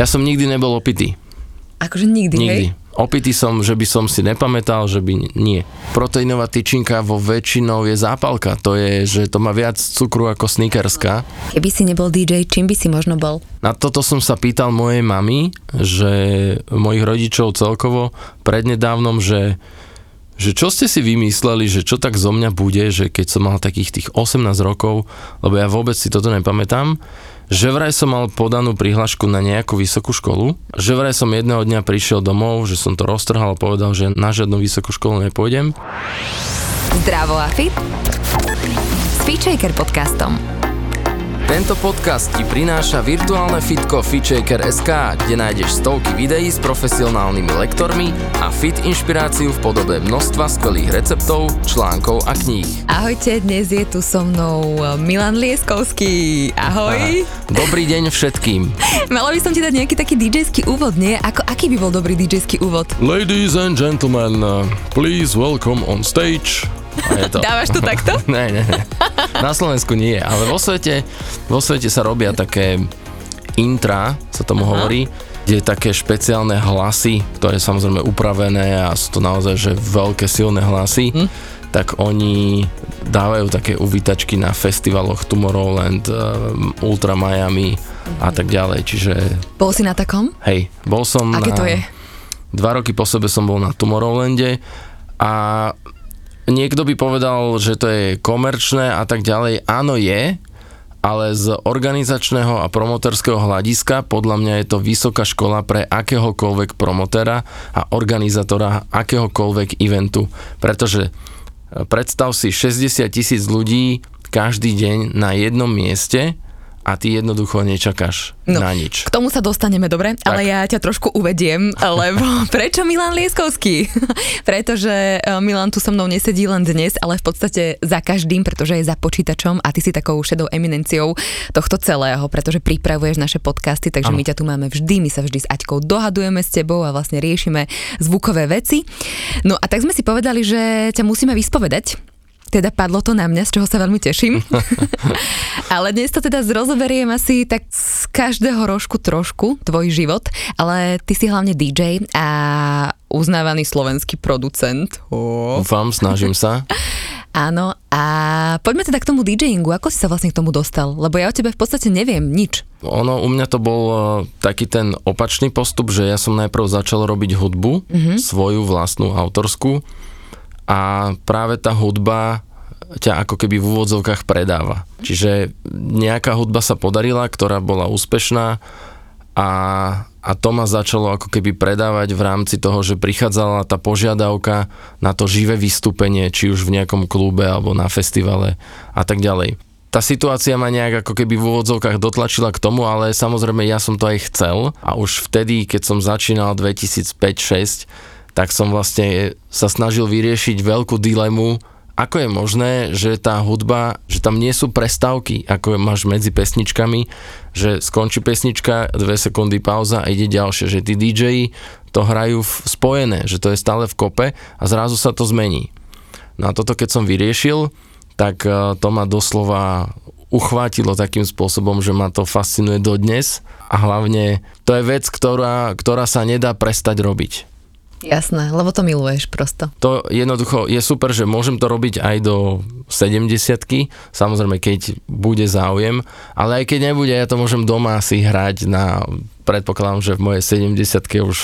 Ja som nikdy nebol opitý. Akože nikdy, Nikdy. hej? Opitý som, že by som si nepamätal, že by nie. Proteínová tyčinka vo väčšinou je zápalka. To je, že to má viac cukru ako snickerská. Keby si nebol DJ, čím by si možno bol? Na toto som sa pýtal mojej mamy, že mojich rodičov celkovo prednedávnom, že že čo ste si vymysleli, že čo tak zo mňa bude, že keď som mal takých tých 18 rokov, lebo ja vôbec si toto nepamätám, že vraj som mal podanú prihlášku na nejakú vysokú školu, že vraj som jedného dňa prišiel domov, že som to roztrhal a povedal, že na žiadnu vysokú školu nepôjdem. Zdravo a fit? S podcastom. Tento podcast ti prináša virtuálne fitko FitShaker.sk, kde nájdeš stovky videí s profesionálnymi lektormi a fit inšpiráciu v podobe množstva skvelých receptov, článkov a kníh. Ahojte, dnes je tu so mnou Milan Lieskovský. Ahoj. Aha. Dobrý deň všetkým. Mala by som ti dať nejaký taký DJ-ský úvod, nie? Ako, aký by bol dobrý DJ-ský úvod? Ladies and gentlemen, please welcome on stage a je to. Dávaš to takto? ne, ne, ne. Na Slovensku nie, ale vo svete, vo svete sa robia také intra, sa tomu Aha. hovorí, kde je také špeciálne hlasy, ktoré sú samozrejme upravené a sú to naozaj že veľké silné hlasy. Hm? tak oni dávajú také uvitačky na festivaloch Tomorrowland, um, Ultra Miami a tak ďalej, čiže... Bol si na takom? Hej, bol som Aké na... to je? Dva roky po sebe som bol na Tomorrowlande a Niekto by povedal, že to je komerčné a tak ďalej. Áno je, ale z organizačného a promoterského hľadiska podľa mňa je to vysoká škola pre akéhokoľvek promotera a organizátora akéhokoľvek eventu. Pretože e, predstav si 60 tisíc ľudí každý deň na jednom mieste a ty jednoducho nečakáš no, na nič. K tomu sa dostaneme, dobre? Tak. Ale ja ťa trošku uvediem, lebo prečo Milan Lieskovský? pretože e, Milan tu so mnou nesedí len dnes, ale v podstate za každým, pretože je za počítačom a ty si takou šedou eminenciou tohto celého, pretože pripravuješ naše podcasty, takže ano. my ťa tu máme vždy, my sa vždy s Aťkou dohadujeme s tebou a vlastne riešime zvukové veci. No a tak sme si povedali, že ťa musíme vyspovedať teda padlo to na mňa, z čoho sa veľmi teším. ale dnes to teda zrozoberiem asi tak z každého rožku trošku, tvoj život, ale ty si hlavne DJ a uznávaný slovenský producent. Oh. Dúfam, snažím sa. Áno, a poďme teda k tomu DJingu. Ako si sa vlastne k tomu dostal? Lebo ja o tebe v podstate neviem nič. Ono, u mňa to bol uh, taký ten opačný postup, že ja som najprv začal robiť hudbu, mm-hmm. svoju vlastnú autorskú a práve tá hudba ťa ako keby v úvodzovkách predáva. Čiže nejaká hudba sa podarila, ktorá bola úspešná a, a to ma začalo ako keby predávať v rámci toho, že prichádzala tá požiadavka na to živé vystúpenie, či už v nejakom klube alebo na festivale a tak ďalej. Tá situácia ma nejak ako keby v úvodzovkách dotlačila k tomu, ale samozrejme ja som to aj chcel a už vtedy, keď som začínal 2005-2006, tak som vlastne sa snažil vyriešiť veľkú dilemu, ako je možné, že tá hudba, že tam nie sú prestávky, ako máš medzi pesničkami, že skončí pesnička, dve sekundy pauza a ide ďalšie, že tí DJ to hrajú v spojené, že to je stále v kope a zrazu sa to zmení. No toto keď som vyriešil, tak e, to ma doslova uchvátilo takým spôsobom, že ma to fascinuje dodnes a hlavne to je vec, ktorá, ktorá sa nedá prestať robiť. Jasné, lebo to miluješ prosto. To jednoducho je super, že môžem to robiť aj do 70 samozrejme keď bude záujem, ale aj keď nebude, ja to môžem doma si hrať na predpokladám, že v mojej 70 už...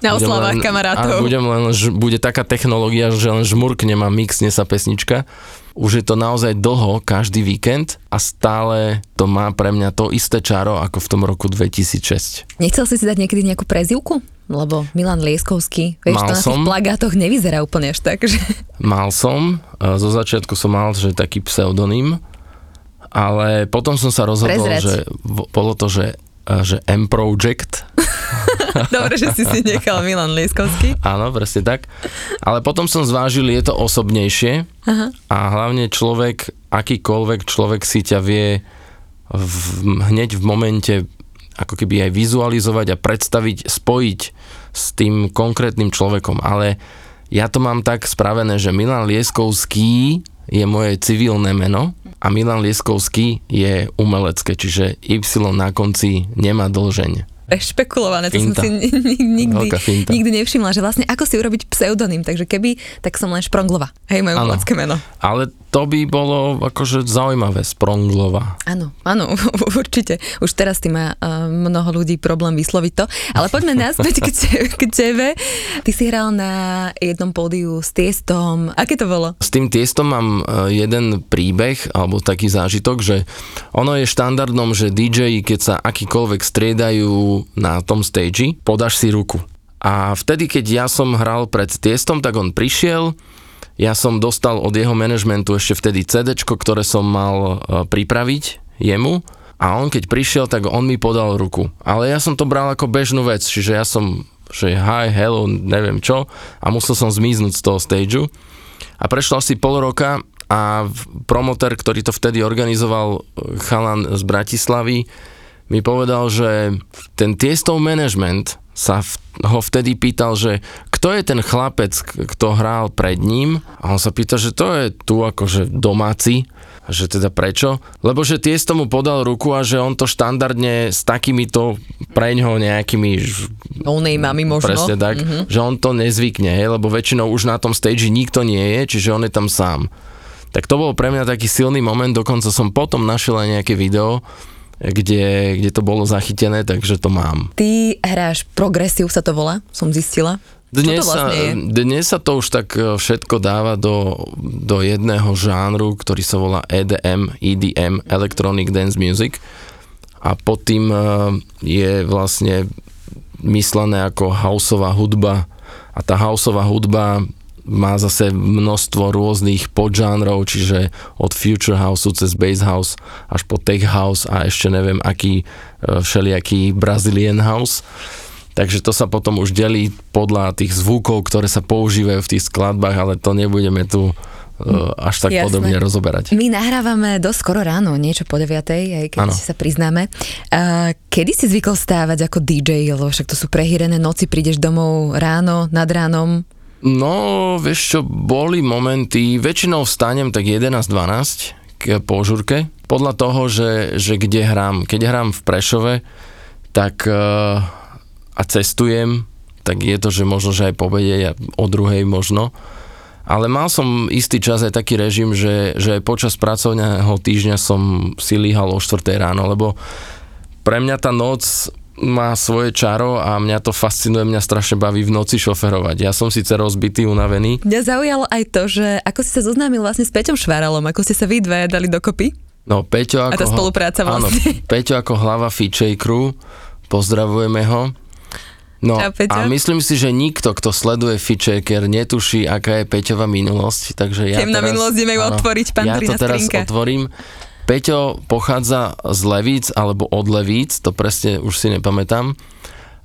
Na oslavách kamarátov. A budem len, bude taká technológia, že len žmurkne ma mixne sa pesnička. Už je to naozaj dlho, každý víkend a stále to má pre mňa to isté čaro ako v tom roku 2006. Nechcel si si dať niekedy nejakú prezivku? Lebo Milan Lieskovský, vieš, mal to na som, tých plagátoch nevyzerá úplne až tak, že... Mal som, zo začiatku som mal, že taký pseudonym, ale potom som sa rozhodol, Prezrať. že bolo to, že, že M Project. Dobre, že si si nechal Milan Lieskovský. Áno, presne tak. Ale potom som zvážil, je to osobnejšie Aha. a hlavne človek, akýkoľvek človek si ťa vie v, hneď v momente ako keby aj vizualizovať a predstaviť, spojiť s tým konkrétnym človekom. Ale ja to mám tak spravené, že Milan Lieskovský je moje civilné meno a Milan Lieskovský je umelecké, čiže Y na konci nemá dlžeň. Rešpekulované, to Finta. som si ni- ni- nikdy, nikdy nevšimla, že vlastne ako si urobiť pseudonym, takže keby, tak som len Špronglova. Hej, moje umelecké meno. Ale to by bolo akože zaujímavé, Spronglova. Áno, áno, určite. Už teraz tým má uh, mnoho ľudí problém vysloviť to. Ale poďme naspäť k, te- k tebe. Ty si hral na jednom pódiu s Tiestom. Aké to bolo? S tým tiestom mám e, jeden príbeh, alebo taký zážitok, že ono je štandardnom, že DJ, keď sa akýkoľvek striedajú na tom stage, podáš si ruku. A vtedy, keď ja som hral pred tiestom, tak on prišiel, ja som dostal od jeho manažmentu ešte vtedy CD, ktoré som mal e, pripraviť jemu a on keď prišiel, tak on mi podal ruku. Ale ja som to bral ako bežnú vec, čiže ja som, že hi, hello, neviem čo a musel som zmiznúť z toho stageu. A prešlo asi pol roka a promoter, ktorý to vtedy organizoval, e, chalan z Bratislavy, mi povedal, že ten Tiestov management sa v, ho vtedy pýtal, že kto je ten chlapec, kto hral pred ním a on sa pýta, že to je tu akože domáci, že teda prečo? Lebo že Tiesto mu podal ruku a že on to štandardne s takýmito preňho nejakými Onej mami možno. Presne tak, mm-hmm. že on to nezvykne, lebo väčšinou už na tom stage nikto nie je, čiže on je tam sám. Tak to bol pre mňa taký silný moment, dokonca som potom našiel aj nejaké video, kde, kde to bolo zachytené, takže to mám. Ty hráš progresiv, sa to volá, som zistila. Dnes, vlastne sa, dnes sa to už tak e, všetko dáva do, do jedného žánru, ktorý sa volá EDM, EDM, Electronic Dance Music. A pod tým e, je vlastne myslené ako houseová hudba. A tá houseová hudba má zase množstvo rôznych podžánrov, čiže od future house cez bass house až po tech house a ešte neviem aký e, všelijaký Brazilian house. Takže to sa potom už delí podľa tých zvukov, ktoré sa používajú v tých skladbách, ale to nebudeme tu uh, až tak Jasné. podrobne rozoberať. My nahrávame dosť skoro ráno, niečo po 9, aj keď Áno. sa priznáme. Kedy si zvykol stávať ako DJ, lebo však to sú prehýrené noci, prídeš domov ráno, nad ránom. No, vieš čo, boli momenty, väčšinou vstanem tak 11-12 k požurke, podľa toho, že, že kde hrám. Keď hrám v Prešove, tak uh, a cestujem, tak je to, že možno, že aj po obede, o druhej možno. Ale mal som istý čas aj taký režim, že, že aj počas pracovného týždňa som si líhal o 4 ráno, lebo pre mňa tá noc má svoje čaro a mňa to fascinuje, mňa strašne baví v noci šoferovať. Ja som síce rozbitý, unavený. Mňa zaujalo aj to, že ako si sa zoznámil vlastne s Peťom Šváralom, ako ste sa vy dve dali dokopy. No, Peťo ako... tá spolupráca áno, vlastne. Peťo ako hlava Feature Crew, pozdravujeme ho. No Čau, Peťo. a myslím si, že nikto, kto sleduje Fitchaker, netuší, aká je Peťova minulosť, takže ja Temná teraz, minulosť, ideme ju áno, otvoriť, Ja Pandorína to teraz otvorím. Peťo pochádza z Levíc alebo od Levíc, to presne už si nepamätám.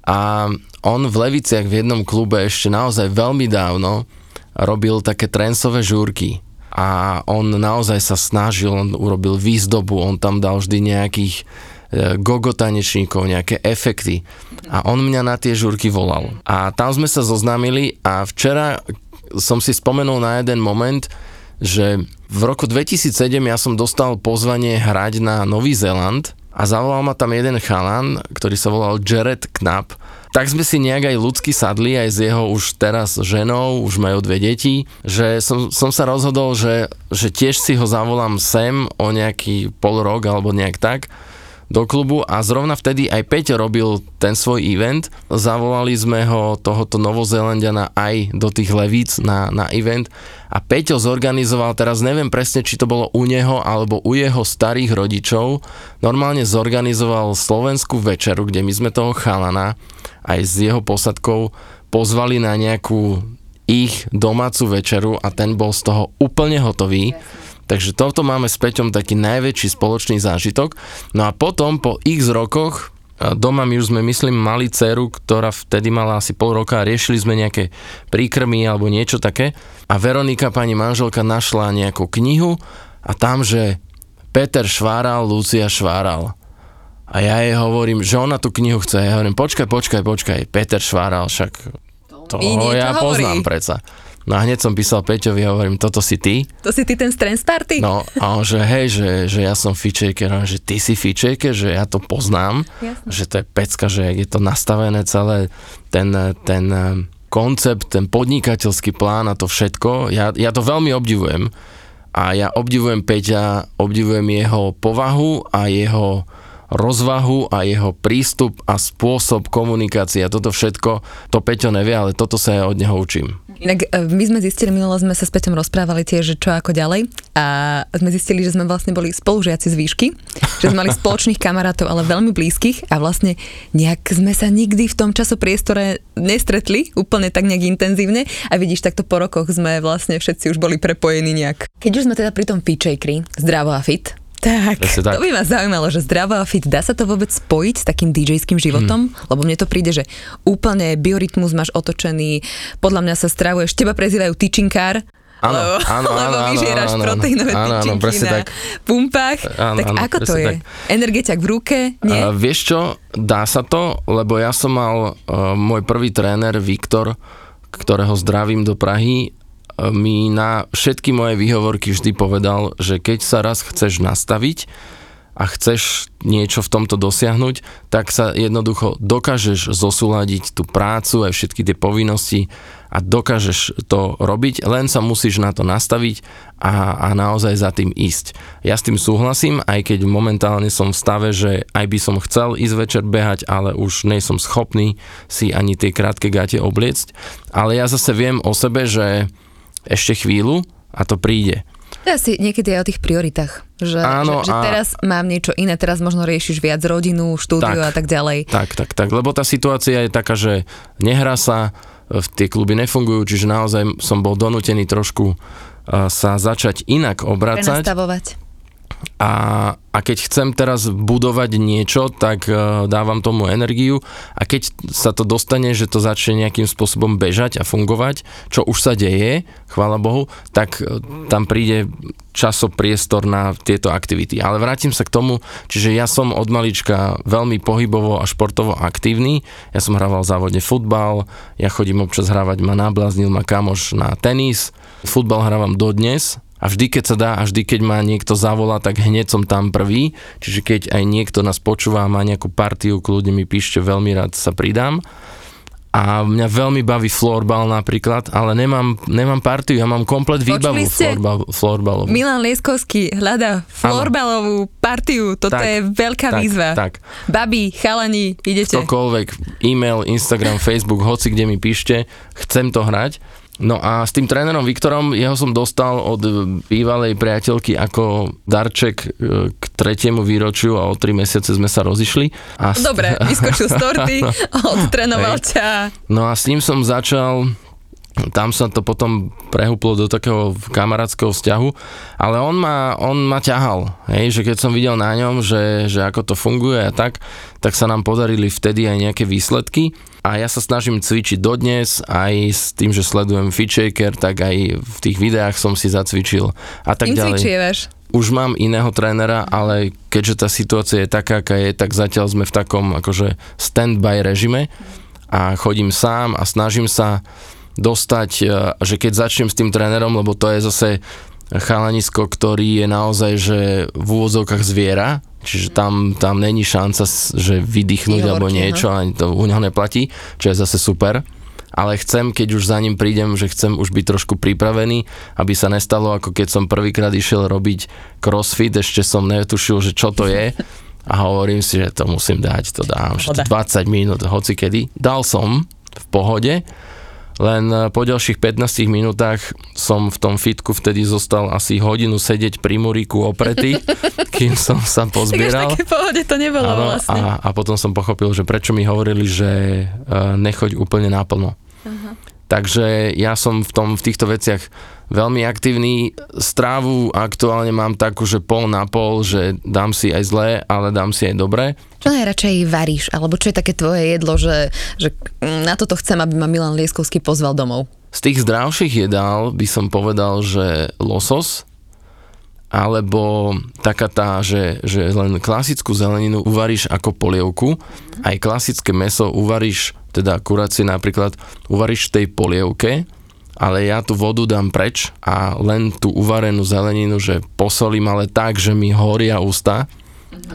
A on v Leviciach v jednom klube ešte naozaj veľmi dávno robil také trensové žúrky. A on naozaj sa snažil, on urobil výzdobu, on tam dal vždy nejakých e, gogo nejaké efekty. A on mňa na tie žúrky volal. A tam sme sa zoznámili a včera som si spomenul na jeden moment, že v roku 2007 ja som dostal pozvanie hrať na Nový Zéland a zavolal ma tam jeden chalan, ktorý sa volal Jared Knapp. Tak sme si nejak aj ľudsky sadli aj s jeho už teraz ženou, už majú dve deti, že som, som sa rozhodol, že, že tiež si ho zavolám sem o nejaký pol rok alebo nejak tak do klubu a zrovna vtedy aj Peťo robil ten svoj event. Zavolali sme ho, tohoto Novozelandiana, aj do tých levíc na, na event a Peťo zorganizoval, teraz neviem presne, či to bolo u neho alebo u jeho starých rodičov, normálne zorganizoval slovenskú večeru, kde my sme toho chalana aj s jeho posadkou pozvali na nejakú ich domácu večeru a ten bol z toho úplne hotový. Takže toto máme s Peťom taký najväčší spoločný zážitok. No a potom po x rokoch doma my už sme, myslím, mali dceru, ktorá vtedy mala asi pol roka a riešili sme nejaké príkrmy alebo niečo také. A Veronika, pani manželka, našla nejakú knihu a tam, že Peter Šváral, Lucia Šváral. A ja jej hovorím, že ona tú knihu chce. Ja hovorím, počkaj, počkaj, počkaj, Peter Šváral, však mi niečo ja hovorí. poznám predsa. No a hneď som písal Peťovi a hovorím, toto si ty. To si ty ten Strength Party? No a on, že hej, že, že ja som feature a že ty si feature že ja to poznám, Jasne. že to je pecka, že je to nastavené celé, ten, ten eh, koncept, ten podnikateľský plán a to všetko, ja, ja to veľmi obdivujem a ja obdivujem Peťa, obdivujem jeho povahu a jeho rozvahu a jeho prístup a spôsob komunikácie a toto všetko, to Peťo nevie, ale toto sa ja od neho učím. Inak e, my sme zistili, minulo sme sa s Peťom rozprávali tiež, že čo ako ďalej. A sme zistili, že sme vlastne boli spolužiaci z výšky, že sme mali spoločných kamarátov, ale veľmi blízkych. A vlastne nejak sme sa nikdy v tom časopriestore nestretli úplne tak nejak intenzívne. A vidíš, takto po rokoch sme vlastne všetci už boli prepojení nejak. Keď už sme teda pri tom feature zdravo a fit, tak, tak, to by ma zaujímalo, že zdravo a fit, dá sa to vôbec spojiť s takým DJským životom? Hmm. Lebo mne to príde, že úplne biorytmus máš otočený, podľa mňa sa stravuješ, teba prezývajú tyčinkár, Áno, lebo, áno, lebo áno, vyžieraš áno, proteínové áno, áno, na tak. pumpách. Áno, tak áno, ako to je? tak. Energetiak v ruke? Nie? Uh, vieš čo, dá sa to, lebo ja som mal uh, môj prvý tréner Viktor, ktorého zdravím do Prahy, mi na všetky moje výhovorky vždy povedal, že keď sa raz chceš nastaviť a chceš niečo v tomto dosiahnuť, tak sa jednoducho dokážeš zosúľadiť tú prácu aj všetky tie povinnosti a dokážeš to robiť, len sa musíš na to nastaviť a, a naozaj za tým ísť. Ja s tým súhlasím, aj keď momentálne som v stave, že aj by som chcel ísť večer behať, ale už nie som schopný si ani tie krátke gate obliecť. Ale ja zase viem o sebe, že ešte chvíľu a to príde. Asi niekedy aj o tých prioritách. Že, Áno, že, že a- teraz mám niečo iné, teraz možno riešiš viac rodinu, štúdiu Tak. a tak ďalej. Tak, tak, tak, lebo tá situácia je taká, že nehrá sa, v tie kluby nefungujú, čiže naozaj som bol donútený trošku sa začať inak obracať. Prenastavovať. A, a keď chcem teraz budovať niečo, tak uh, dávam tomu energiu a keď sa to dostane, že to začne nejakým spôsobom bežať a fungovať, čo už sa deje, chvála Bohu, tak uh, tam príde časopriestor na tieto aktivity. Ale vrátim sa k tomu, čiže ja som od malička veľmi pohybovo a športovo aktívny. Ja som hrával závodne futbal, ja chodím občas hrávať, ma nabláznil ma kamoš na tenis. Futbal hrávam dodnes, a vždy, keď sa dá a vždy, keď ma niekto zavolá, tak hneď som tam prvý. Čiže keď aj niekto nás počúva a má nejakú partiu, kľudne mi píšte, veľmi rád sa pridám. A mňa veľmi baví florbal napríklad, ale nemám, nemám partiu, ja mám komplet výbavu florbal, florbalovú. Milan Lieskovský hľadá florbalovú partiu. Toto Tak, je veľká tak, výzva. tak. Babi, chalani, idete. Ktokoľvek, e-mail, Instagram, Facebook, hoci kde mi píšte, chcem to hrať. No a s tým trénerom Viktorom, jeho som dostal od bývalej priateľky ako darček e, k tretiemu výročiu a o tri mesiace sme sa rozišli. A s- Dobre, vyskočil z torty, odtrénoval Hej. ťa. No a s ním som začal tam sa to potom prehúplo do takého kamarátskeho vzťahu, ale on ma, on ma ťahal, hej, že keď som videl na ňom, že, že ako to funguje a tak, tak sa nám podarili vtedy aj nejaké výsledky a ja sa snažím cvičiť dodnes, aj s tým, že sledujem Fitshaker, tak aj v tých videách som si zacvičil a tak Im ďalej cvičievaš. už mám iného trénera, ale keďže tá situácia je taká, aká je, tak zatiaľ sme v takom akože stand-by režime a chodím sám a snažím sa dostať, e, že keď začnem s tým trénerom, lebo to je zase chalanisko, ktorý je naozaj, že v úvodzovkách zviera, čiže tam, tam není šanca, že vydýchnuť alebo Nehovorte, niečo, ani to u neho neplatí, čo je zase super. Ale chcem, keď už za ním prídem, že chcem už byť trošku pripravený, aby sa nestalo, ako keď som prvýkrát išiel robiť crossfit, ešte som netušil, že čo to je. A hovorím si, že to musím dať, to dám, že to Pohoda. 20 minút, hoci kedy. Dal som v pohode, len e, po ďalších 15 minútach som v tom fitku vtedy zostal asi hodinu sedieť pri muríku opretý, kým som sa Tak až pozbieral. pohode to nebolo Áno, vlastne. a, a potom som pochopil, že prečo mi hovorili, že uh, nechoď úplne naplno. Takže ja som v, tom, v týchto veciach veľmi aktívny. Strávu aktuálne mám takú, že pol na pol, že dám si aj zlé, ale dám si aj dobré. Čo najradšej varíš? Alebo čo je také tvoje jedlo, že, že na toto chcem, aby ma Milan Lieskovský pozval domov? Z tých zdravších jedál by som povedal, že losos, alebo taká tá, že, že len klasickú zeleninu uvaríš ako polievku, aj klasické meso uvaríš, teda kuracie napríklad, uvaríš v tej polievke ale ja tú vodu dám preč a len tú uvarenú zeleninu, že posolím ale tak, že mi horia ústa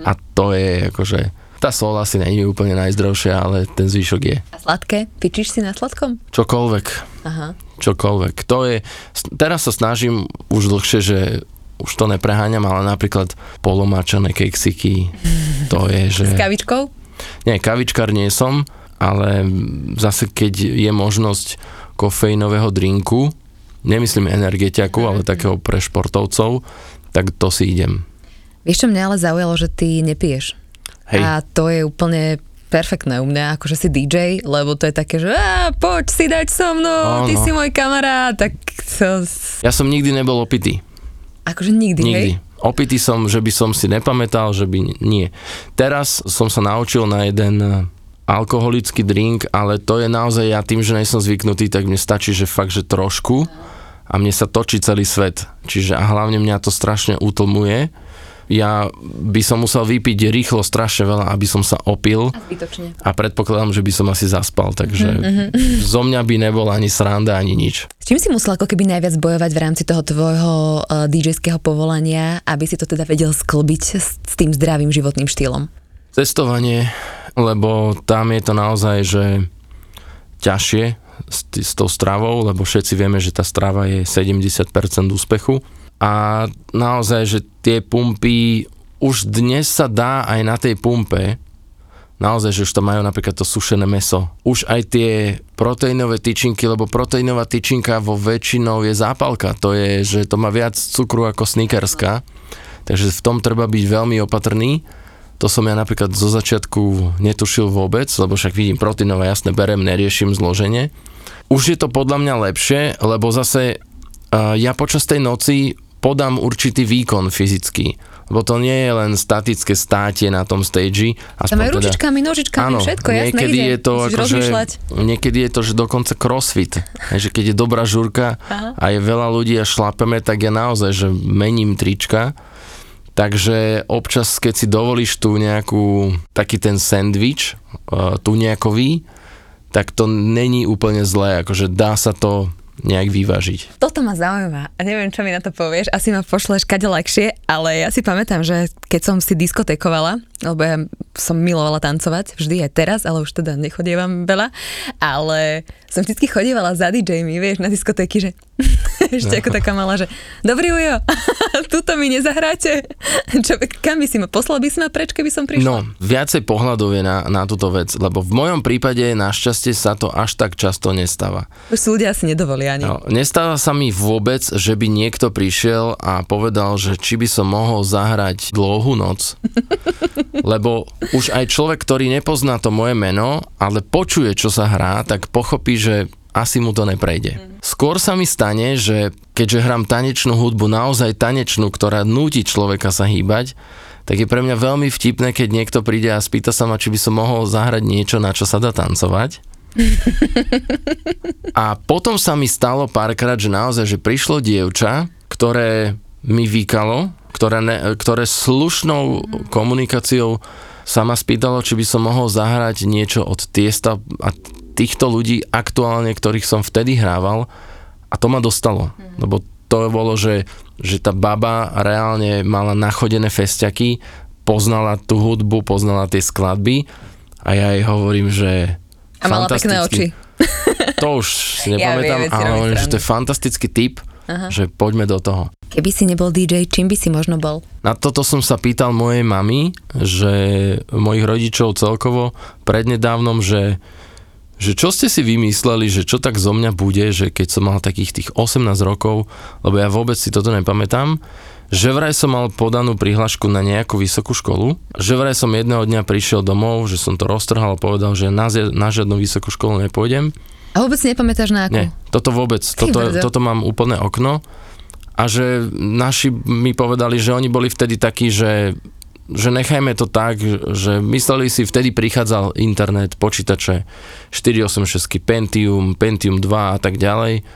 a to je akože tá sol asi není úplne najzdravšia, ale ten zvyšok je. A sladké? Pičíš si na sladkom? Čokoľvek. Aha. Čokoľvek. To je, teraz sa snažím už dlhšie, že už to nepreháňam, ale napríklad polomáčané keksiky, to je, že... S kavičkou? Nie, kavičkár nie som, ale zase keď je možnosť kofeínového drinku, nemyslím energetiaku, ale takého pre športovcov, tak to si idem. Vieš, čo mňa ale zaujalo, že ty nepiješ. Hej. A to je úplne perfektné u mňa, akože si DJ, lebo to je také, že á, poď si dať so mnou, Áno. ty si môj kamarát, tak to... Ja som nikdy nebol opitý. Akože nikdy, hej? Nikdy. Opitý som, že by som si nepamätal, že by nie. Teraz som sa naučil na jeden alkoholický drink, ale to je naozaj ja tým, že nejsem zvyknutý, tak mne stačí, že fakt, že trošku a mne sa točí celý svet. Čiže a hlavne mňa to strašne utlmuje. Ja by som musel vypiť rýchlo strašne veľa, aby som sa opil Zbytočne. a predpokladám, že by som asi zaspal, takže zo mňa by nebol ani sranda, ani nič. S čím si musel ako keby najviac bojovať v rámci toho tvojho uh, DJ-ského povolania, aby si to teda vedel sklbiť s, s tým zdravým životným štýlom? Cestovanie, lebo tam je to naozaj, že ťažšie s, t- s tou stravou, lebo všetci vieme, že tá strava je 70% úspechu. A naozaj, že tie pumpy, už dnes sa dá aj na tej pumpe, naozaj, že už tam majú napríklad to sušené meso. Už aj tie proteínové tyčinky, lebo proteínová tyčinka vo väčšinou je zápalka. To je, že to má viac cukru ako snickerska. Takže v tom treba byť veľmi opatrný. To som ja napríklad zo začiatku netušil vôbec, lebo však vidím proteínové, jasne berem, neriešim zloženie. Už je to podľa mňa lepšie, lebo zase uh, ja počas tej noci podám určitý výkon fyzický. Lebo to nie je len statické státie na tom stage. Tam aj ručičkami, nožičkami, všetko, jasné niekedy ide. je to akože, rozmýšľať. niekedy je to, že dokonca crossfit. Že keď je dobrá žurka Aha. a je veľa ľudí a šlapeme, tak ja naozaj, že mením trička. Takže občas, keď si dovolíš tu nejakú, taký ten sandwich, uh, tu nejakový, tak to není úplne zlé, akože dá sa to nejak vyvážiť. Toto ma zaujíma a neviem, čo mi na to povieš. Asi ma pošleš kade ľahšie, ale ja si pamätám, že keď som si diskotékovala, lebo ja som milovala tancovať, vždy aj teraz, ale už teda nechodievam veľa, ale som vždy chodievala za DJmi, vieš, na diskotéky, že ešte ako taká malá, že dobrý ujo, tuto mi nezahráte. Čo, kam by si ma poslal, by si ma preč, keby som prišla? No, viacej pohľadov je na, na túto vec, lebo v mojom prípade našťastie sa to až tak často nestáva. Už ľudia asi nedovolia ani. No, nestáva sa mi vôbec, že by niekto prišiel a povedal, že či by som mohol zahrať dlhú noc. Lebo už aj človek, ktorý nepozná to moje meno, ale počuje, čo sa hrá, tak pochopí, že asi mu to neprejde. Skôr sa mi stane, že keďže hrám tanečnú hudbu, naozaj tanečnú, ktorá núti človeka sa hýbať, tak je pre mňa veľmi vtipné, keď niekto príde a spýta sa ma, či by som mohol zahrať niečo, na čo sa dá tancovať. A potom sa mi stalo párkrát, že naozaj, že prišlo dievča, ktoré mi vykalo, ktoré, ne, ktoré slušnou komunikáciou sa ma spýtalo, či by som mohol zahrať niečo od Tiesta a týchto ľudí aktuálne, ktorých som vtedy hrával a to ma dostalo, lebo to bolo, že, že tá baba reálne mala nachodené festiaky, poznala tú hudbu, poznala tie skladby a ja jej hovorím, že A mala pekné oči. fantastický- To už si nepamätám, viem, si ale hovorím, že to je fantastický tip, Aha. že poďme do toho. Keby si nebol DJ, čím by si možno bol? Na toto som sa pýtal mojej mamy, že mojich rodičov celkovo prednedávnom, že, že čo ste si vymysleli, že čo tak zo mňa bude, že keď som mal takých tých 18 rokov, lebo ja vôbec si toto nepamätám, že vraj som mal podanú prihlášku na nejakú vysokú školu, že vraj som jedného dňa prišiel domov, že som to roztrhal a povedal, že na, na žiadnu vysokú školu nepôjdem. A vôbec nepamätáš na akú? Nie, toto vôbec, toto, toto mám úplné okno a že naši mi povedali, že oni boli vtedy takí, že že nechajme to tak, že mysleli si, vtedy prichádzal internet, počítače, 486, Pentium, Pentium 2 a tak ďalej,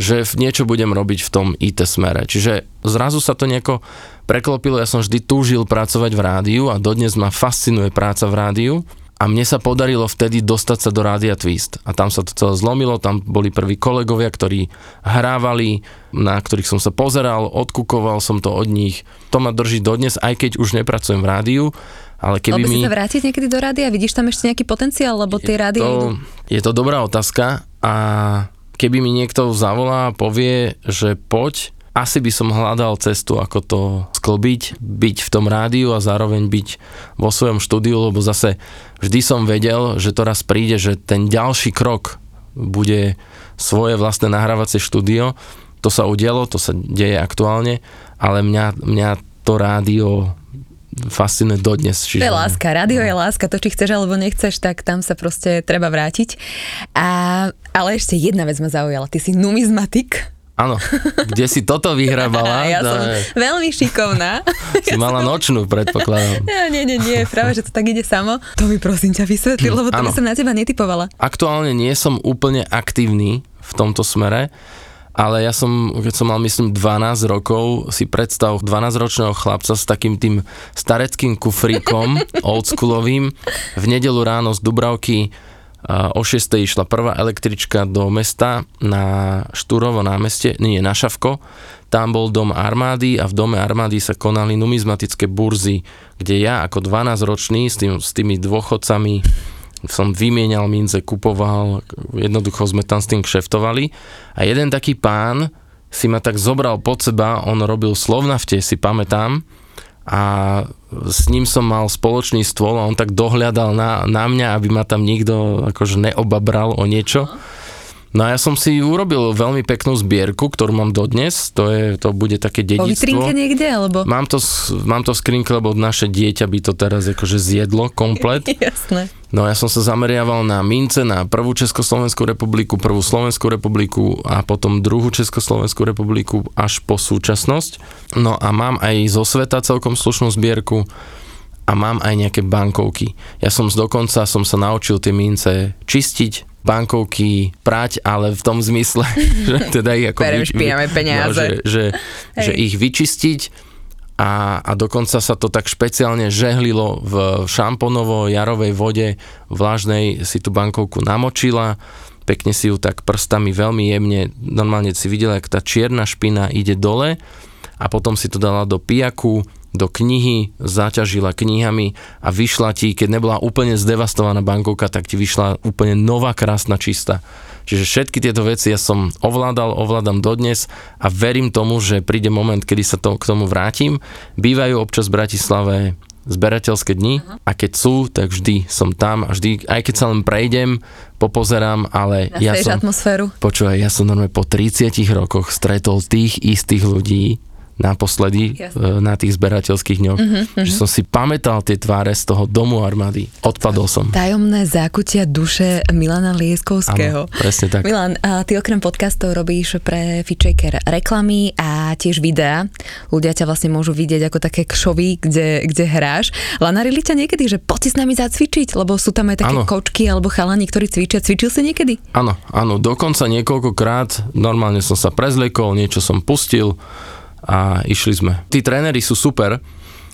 že niečo budem robiť v tom IT smere. Čiže zrazu sa to nejako preklopilo, ja som vždy túžil pracovať v rádiu a dodnes ma fascinuje práca v rádiu a mne sa podarilo vtedy dostať sa do Rádia Twist. A tam sa to celé zlomilo, tam boli prví kolegovia, ktorí hrávali, na ktorých som sa pozeral, odkukoval som to od nich. To ma drží dodnes, aj keď už nepracujem v rádiu, ale keby mi... sa vrátiť niekedy do rádia? Vidíš tam ešte nejaký potenciál? Lebo tie rádia idú... to, je to dobrá otázka a keby mi niekto zavolá a povie, že poď, asi by som hľadal cestu, ako to sklbiť, byť v tom rádiu a zároveň byť vo svojom štúdiu, lebo zase vždy som vedel, že to raz príde, že ten ďalší krok bude svoje vlastné nahrávacie štúdio. To sa udialo, to sa deje aktuálne, ale mňa, mňa to rádio fascinuje dodnes. Čiže... To je láska, rádio je láska, to či chceš alebo nechceš, tak tam sa proste treba vrátiť. A, ale ešte jedna vec ma zaujala, ty si numizmatik. Áno, kde si toto vyhrabala? ja som veľmi šikovná. Si mala nočnú, predpokladám. Ja, nie, nie, nie, práve, že to tak ide samo. To mi prosím ťa vysvetli, lebo to by som na teba netypovala. Aktuálne nie som úplne aktívny v tomto smere, ale ja som, keď som mal myslím 12 rokov, si predstav 12-ročného chlapca s takým tým stareckým kufríkom, oldschoolovým, v nedelu ráno z Dubravky o 6. išla prvá električka do mesta na Štúrovo námestie, nie, na Šavko. Tam bol dom armády a v dome armády sa konali numizmatické burzy, kde ja ako 12-ročný s, tým, s tými dôchodcami som vymienial mince, kupoval, jednoducho sme tam s tým kšeftovali. A jeden taký pán si ma tak zobral pod seba, on robil slovnafte, si pamätám, a s ním som mal spoločný stôl a on tak dohľadal na, na mňa, aby ma tam nikto akože neobabral o niečo. No a ja som si urobil veľmi peknú zbierku, ktorú mám dodnes, to, je, to bude také dedictvo. Po niekde, alebo? Mám to, mám to v skrinke, lebo naše dieťa by to teraz akože zjedlo komplet. Jasné. No ja som sa zameriaval na mince, na prvú Československú republiku, prvú Slovenskú republiku a potom druhú Československú republiku až po súčasnosť. No a mám aj zo sveta celkom slušnú zbierku a mám aj nejaké bankovky. Ja som z dokonca som sa naučil tie mince čistiť, bankovky prať, ale v tom zmysle, že teda ich ako... Berem špinavé peniaze. No, že, že, že ich vyčistiť a, a dokonca sa to tak špeciálne žehlilo v šamponovo-jarovej vode vlažnej, si tú bankovku namočila, pekne si ju tak prstami veľmi jemne, normálne si videla, ak tá čierna špina ide dole a potom si to dala do pijaku, do knihy, zaťažila knihami a vyšla ti, keď nebola úplne zdevastovaná bankovka, tak ti vyšla úplne nová, krásna, čistá. Čiže všetky tieto veci ja som ovládal, ovládam dodnes a verím tomu, že príde moment, kedy sa to, k tomu vrátim. Bývajú občas v Bratislave zberateľské dni uh-huh. a keď sú, tak vždy som tam a vždy, aj keď sa len prejdem, popozerám, ale Na ja som... atmosféru. Počúvaj, ja som normálne po 30 rokoch stretol tých istých ľudí, naposledy yes. na tých zberateľských dňoch, uh-huh, že som si pamätal tie tváre z toho domu armády. Odpadol som. Tajomné zákutia duše Milana Lieskovského. Áno, presne tak. Milan, ty okrem podcastov robíš pre Fitchaker reklamy a tiež videá. Ľudia ťa vlastne môžu vidieť ako také kšovy, kde, kde hráš. Lanarili ťa niekedy, že poď si s nami zacvičiť, lebo sú tam aj také ano. kočky alebo chalani, ktorí cvičia. Cvičil si niekedy? Áno, áno, dokonca niekoľkokrát. Normálne som sa prezliekol, niečo som pustil a išli sme. Tí tréneri sú super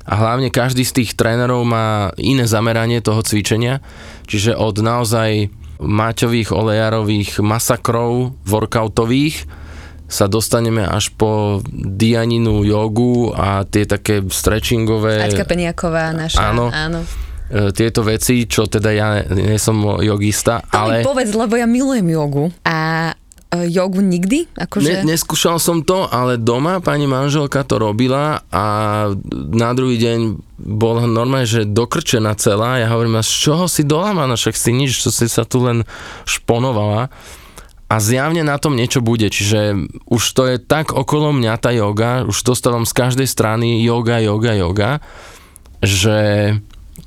a hlavne každý z tých trénerov má iné zameranie toho cvičenia, čiže od naozaj Maťových, olejarových masakrov workoutových sa dostaneme až po dianinu jogu a tie také stretchingové... Aťka Peniaková naša, áno. áno e, tieto veci, čo teda ja nie som jogista, to ale... mi povedz, lebo ja milujem jogu a jogu nikdy? Akože... Ne, neskúšal som to, ale doma pani manželka to robila a na druhý deň bola normálne, že dokrčená celá. Ja hovorím, a z čoho si dolámaná? Však si nič, čo si sa tu len šponovala. A zjavne na tom niečo bude, čiže už to je tak okolo mňa tá yoga, už dostávam z každej strany yoga, yoga, yoga, že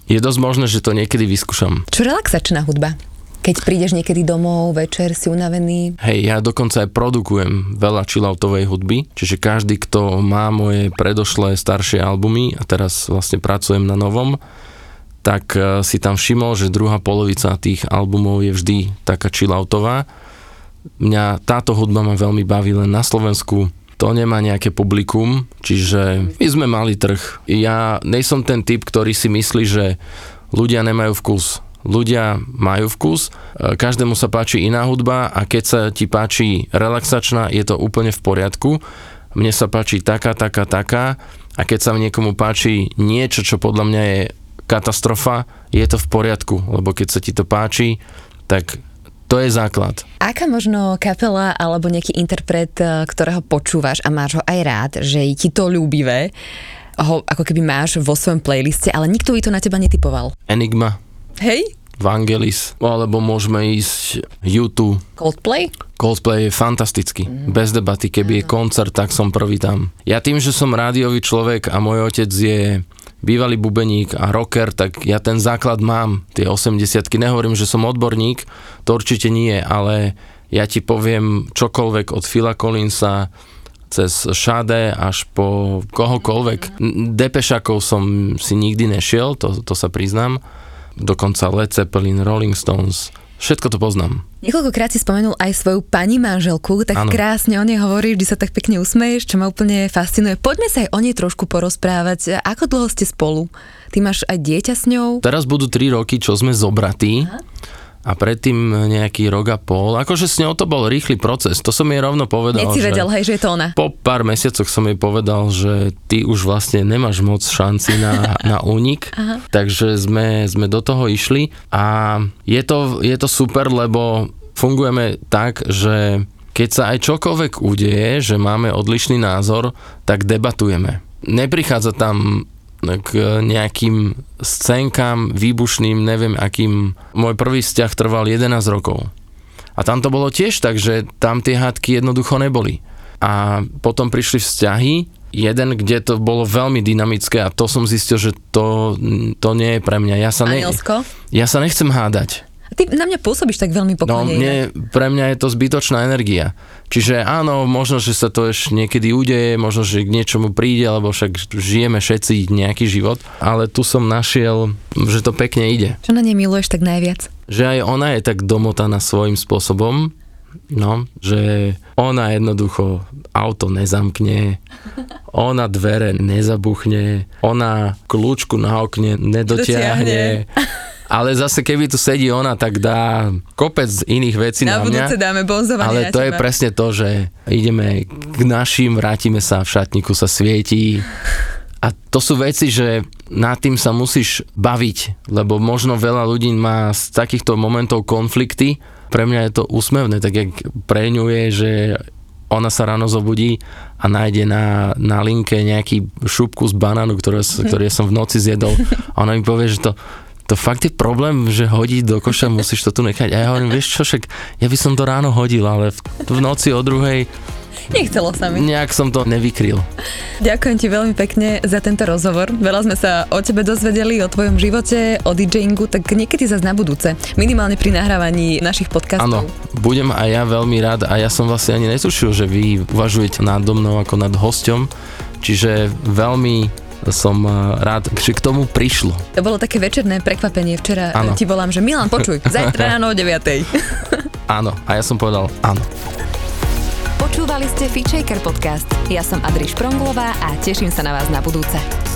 je dosť možné, že to niekedy vyskúšam. Čo relaxačná hudba? Keď prídeš niekedy domov, večer si unavený? Hej, ja dokonca aj produkujem veľa chilloutovej hudby, čiže každý, kto má moje predošlé staršie albumy a teraz vlastne pracujem na novom, tak e, si tam všimol, že druhá polovica tých albumov je vždy taká chilloutová. Mňa táto hudba ma veľmi baví len na Slovensku, to nemá nejaké publikum, čiže my sme mali trh. Ja nejsom ten typ, ktorý si myslí, že ľudia nemajú vkus ľudia majú vkus, e, každému sa páči iná hudba a keď sa ti páči relaxačná, je to úplne v poriadku. Mne sa páči taká, taká, taká a keď sa niekomu páči niečo, čo podľa mňa je katastrofa, je to v poriadku, lebo keď sa ti to páči, tak to je základ. Aká možno kapela alebo nejaký interpret, e, ktorého počúvaš a máš ho aj rád, že je ti to ľúbivé, ho ako keby máš vo svojom playliste, ale nikto by to na teba netypoval. Enigma. Hej? Vangelis, alebo môžeme ísť YouTube. Coldplay? Coldplay je fantastický, mm. bez debaty, keby je koncert, tak som prvý tam. Ja tým, že som rádiový človek a môj otec je bývalý bubeník a rocker, tak ja ten základ mám, tie 80 nehovorím, že som odborník, to určite nie, ale ja ti poviem čokoľvek od Phila Collinsa, cez Šade až po kohokoľvek. Depešakov som si nikdy nešiel, to, to sa priznám. Dokonca Led Zeppelin, Rolling Stones, Všetko to poznám. Niekoľkokrát si spomenul aj svoju pani manželku, tak ano. krásne o nej hovoríš, vždy sa tak pekne usmeješ, čo ma úplne fascinuje. Poďme sa aj o nej trošku porozprávať. Ako dlho ste spolu? Ty máš aj dieťa s ňou? Teraz budú 3 roky, čo sme zobratí. Aha a predtým nejaký rok a pol. Akože s ňou to bol rýchly proces, to som jej rovno povedal. Nech si vedel, hej, že je to ona. Po pár mesiacoch som jej povedal, že ty už vlastne nemáš moc šanci na, na únik, takže sme, sme do toho išli a je to, je to super, lebo fungujeme tak, že keď sa aj čokoľvek udeje, že máme odlišný názor, tak debatujeme. Neprichádza tam k nejakým scénkam výbušným, neviem akým. Môj prvý vzťah trval 11 rokov. A tam to bolo tiež tak, že tam tie hádky jednoducho neboli. A potom prišli vzťahy, jeden, kde to bolo veľmi dynamické a to som zistil, že to, to nie je pre mňa. Ja sa, ne, ja sa nechcem hádať. Ty na mňa pôsobíš tak veľmi pokojne. No, mne, pre mňa je to zbytočná energia. Čiže áno, možno, že sa to ešte niekedy udeje, možno, že k niečomu príde, lebo však žijeme všetci nejaký život, ale tu som našiel, že to pekne ide. Čo na nej miluješ tak najviac? Že aj ona je tak domotaná svojim spôsobom, No, že ona jednoducho auto nezamkne, ona dvere nezabuchne, ona kľúčku na okne nedotiahne. ale zase keby tu sedí ona, tak dá kopec iných vecí na, na mňa. dáme Ale to je presne to, že ideme k našim, vrátime sa, v šatníku sa svietí. A to sú veci, že nad tým sa musíš baviť, lebo možno veľa ľudí má z takýchto momentov konflikty. Pre mňa je to úsmevné, tak jak pre ňu je, že ona sa ráno zobudí a nájde na, na linke nejaký šupku z banánu, ktoré, ktoré som v noci zjedol. A ona mi povie, že to, to fakt je problém, že hodí do koša, musíš to tu nechať. A ja hovorím, vieš čo, však ja by som to ráno hodil, ale v, v noci o druhej Nechcelo sa mi. Nejak som to nevykryl. Ďakujem ti veľmi pekne za tento rozhovor. Veľa sme sa o tebe dozvedeli, o tvojom živote, o DJingu, tak niekedy zase na budúce. Minimálne pri nahrávaní našich podcastov. Áno, budem aj ja veľmi rád a ja som vlastne ani netušil, že vy uvažujete nad mnou ako nad hosťom, čiže veľmi som eh, rád, že k tomu prišlo. To bolo také večerné prekvapenie. Včera ano. ti volám, že Milan, počuj, zajtra ráno o 9. áno, a ja som povedal áno. Počúvali ste Feature podcast. Ja som Adriš Pronglová a teším sa na vás na budúce.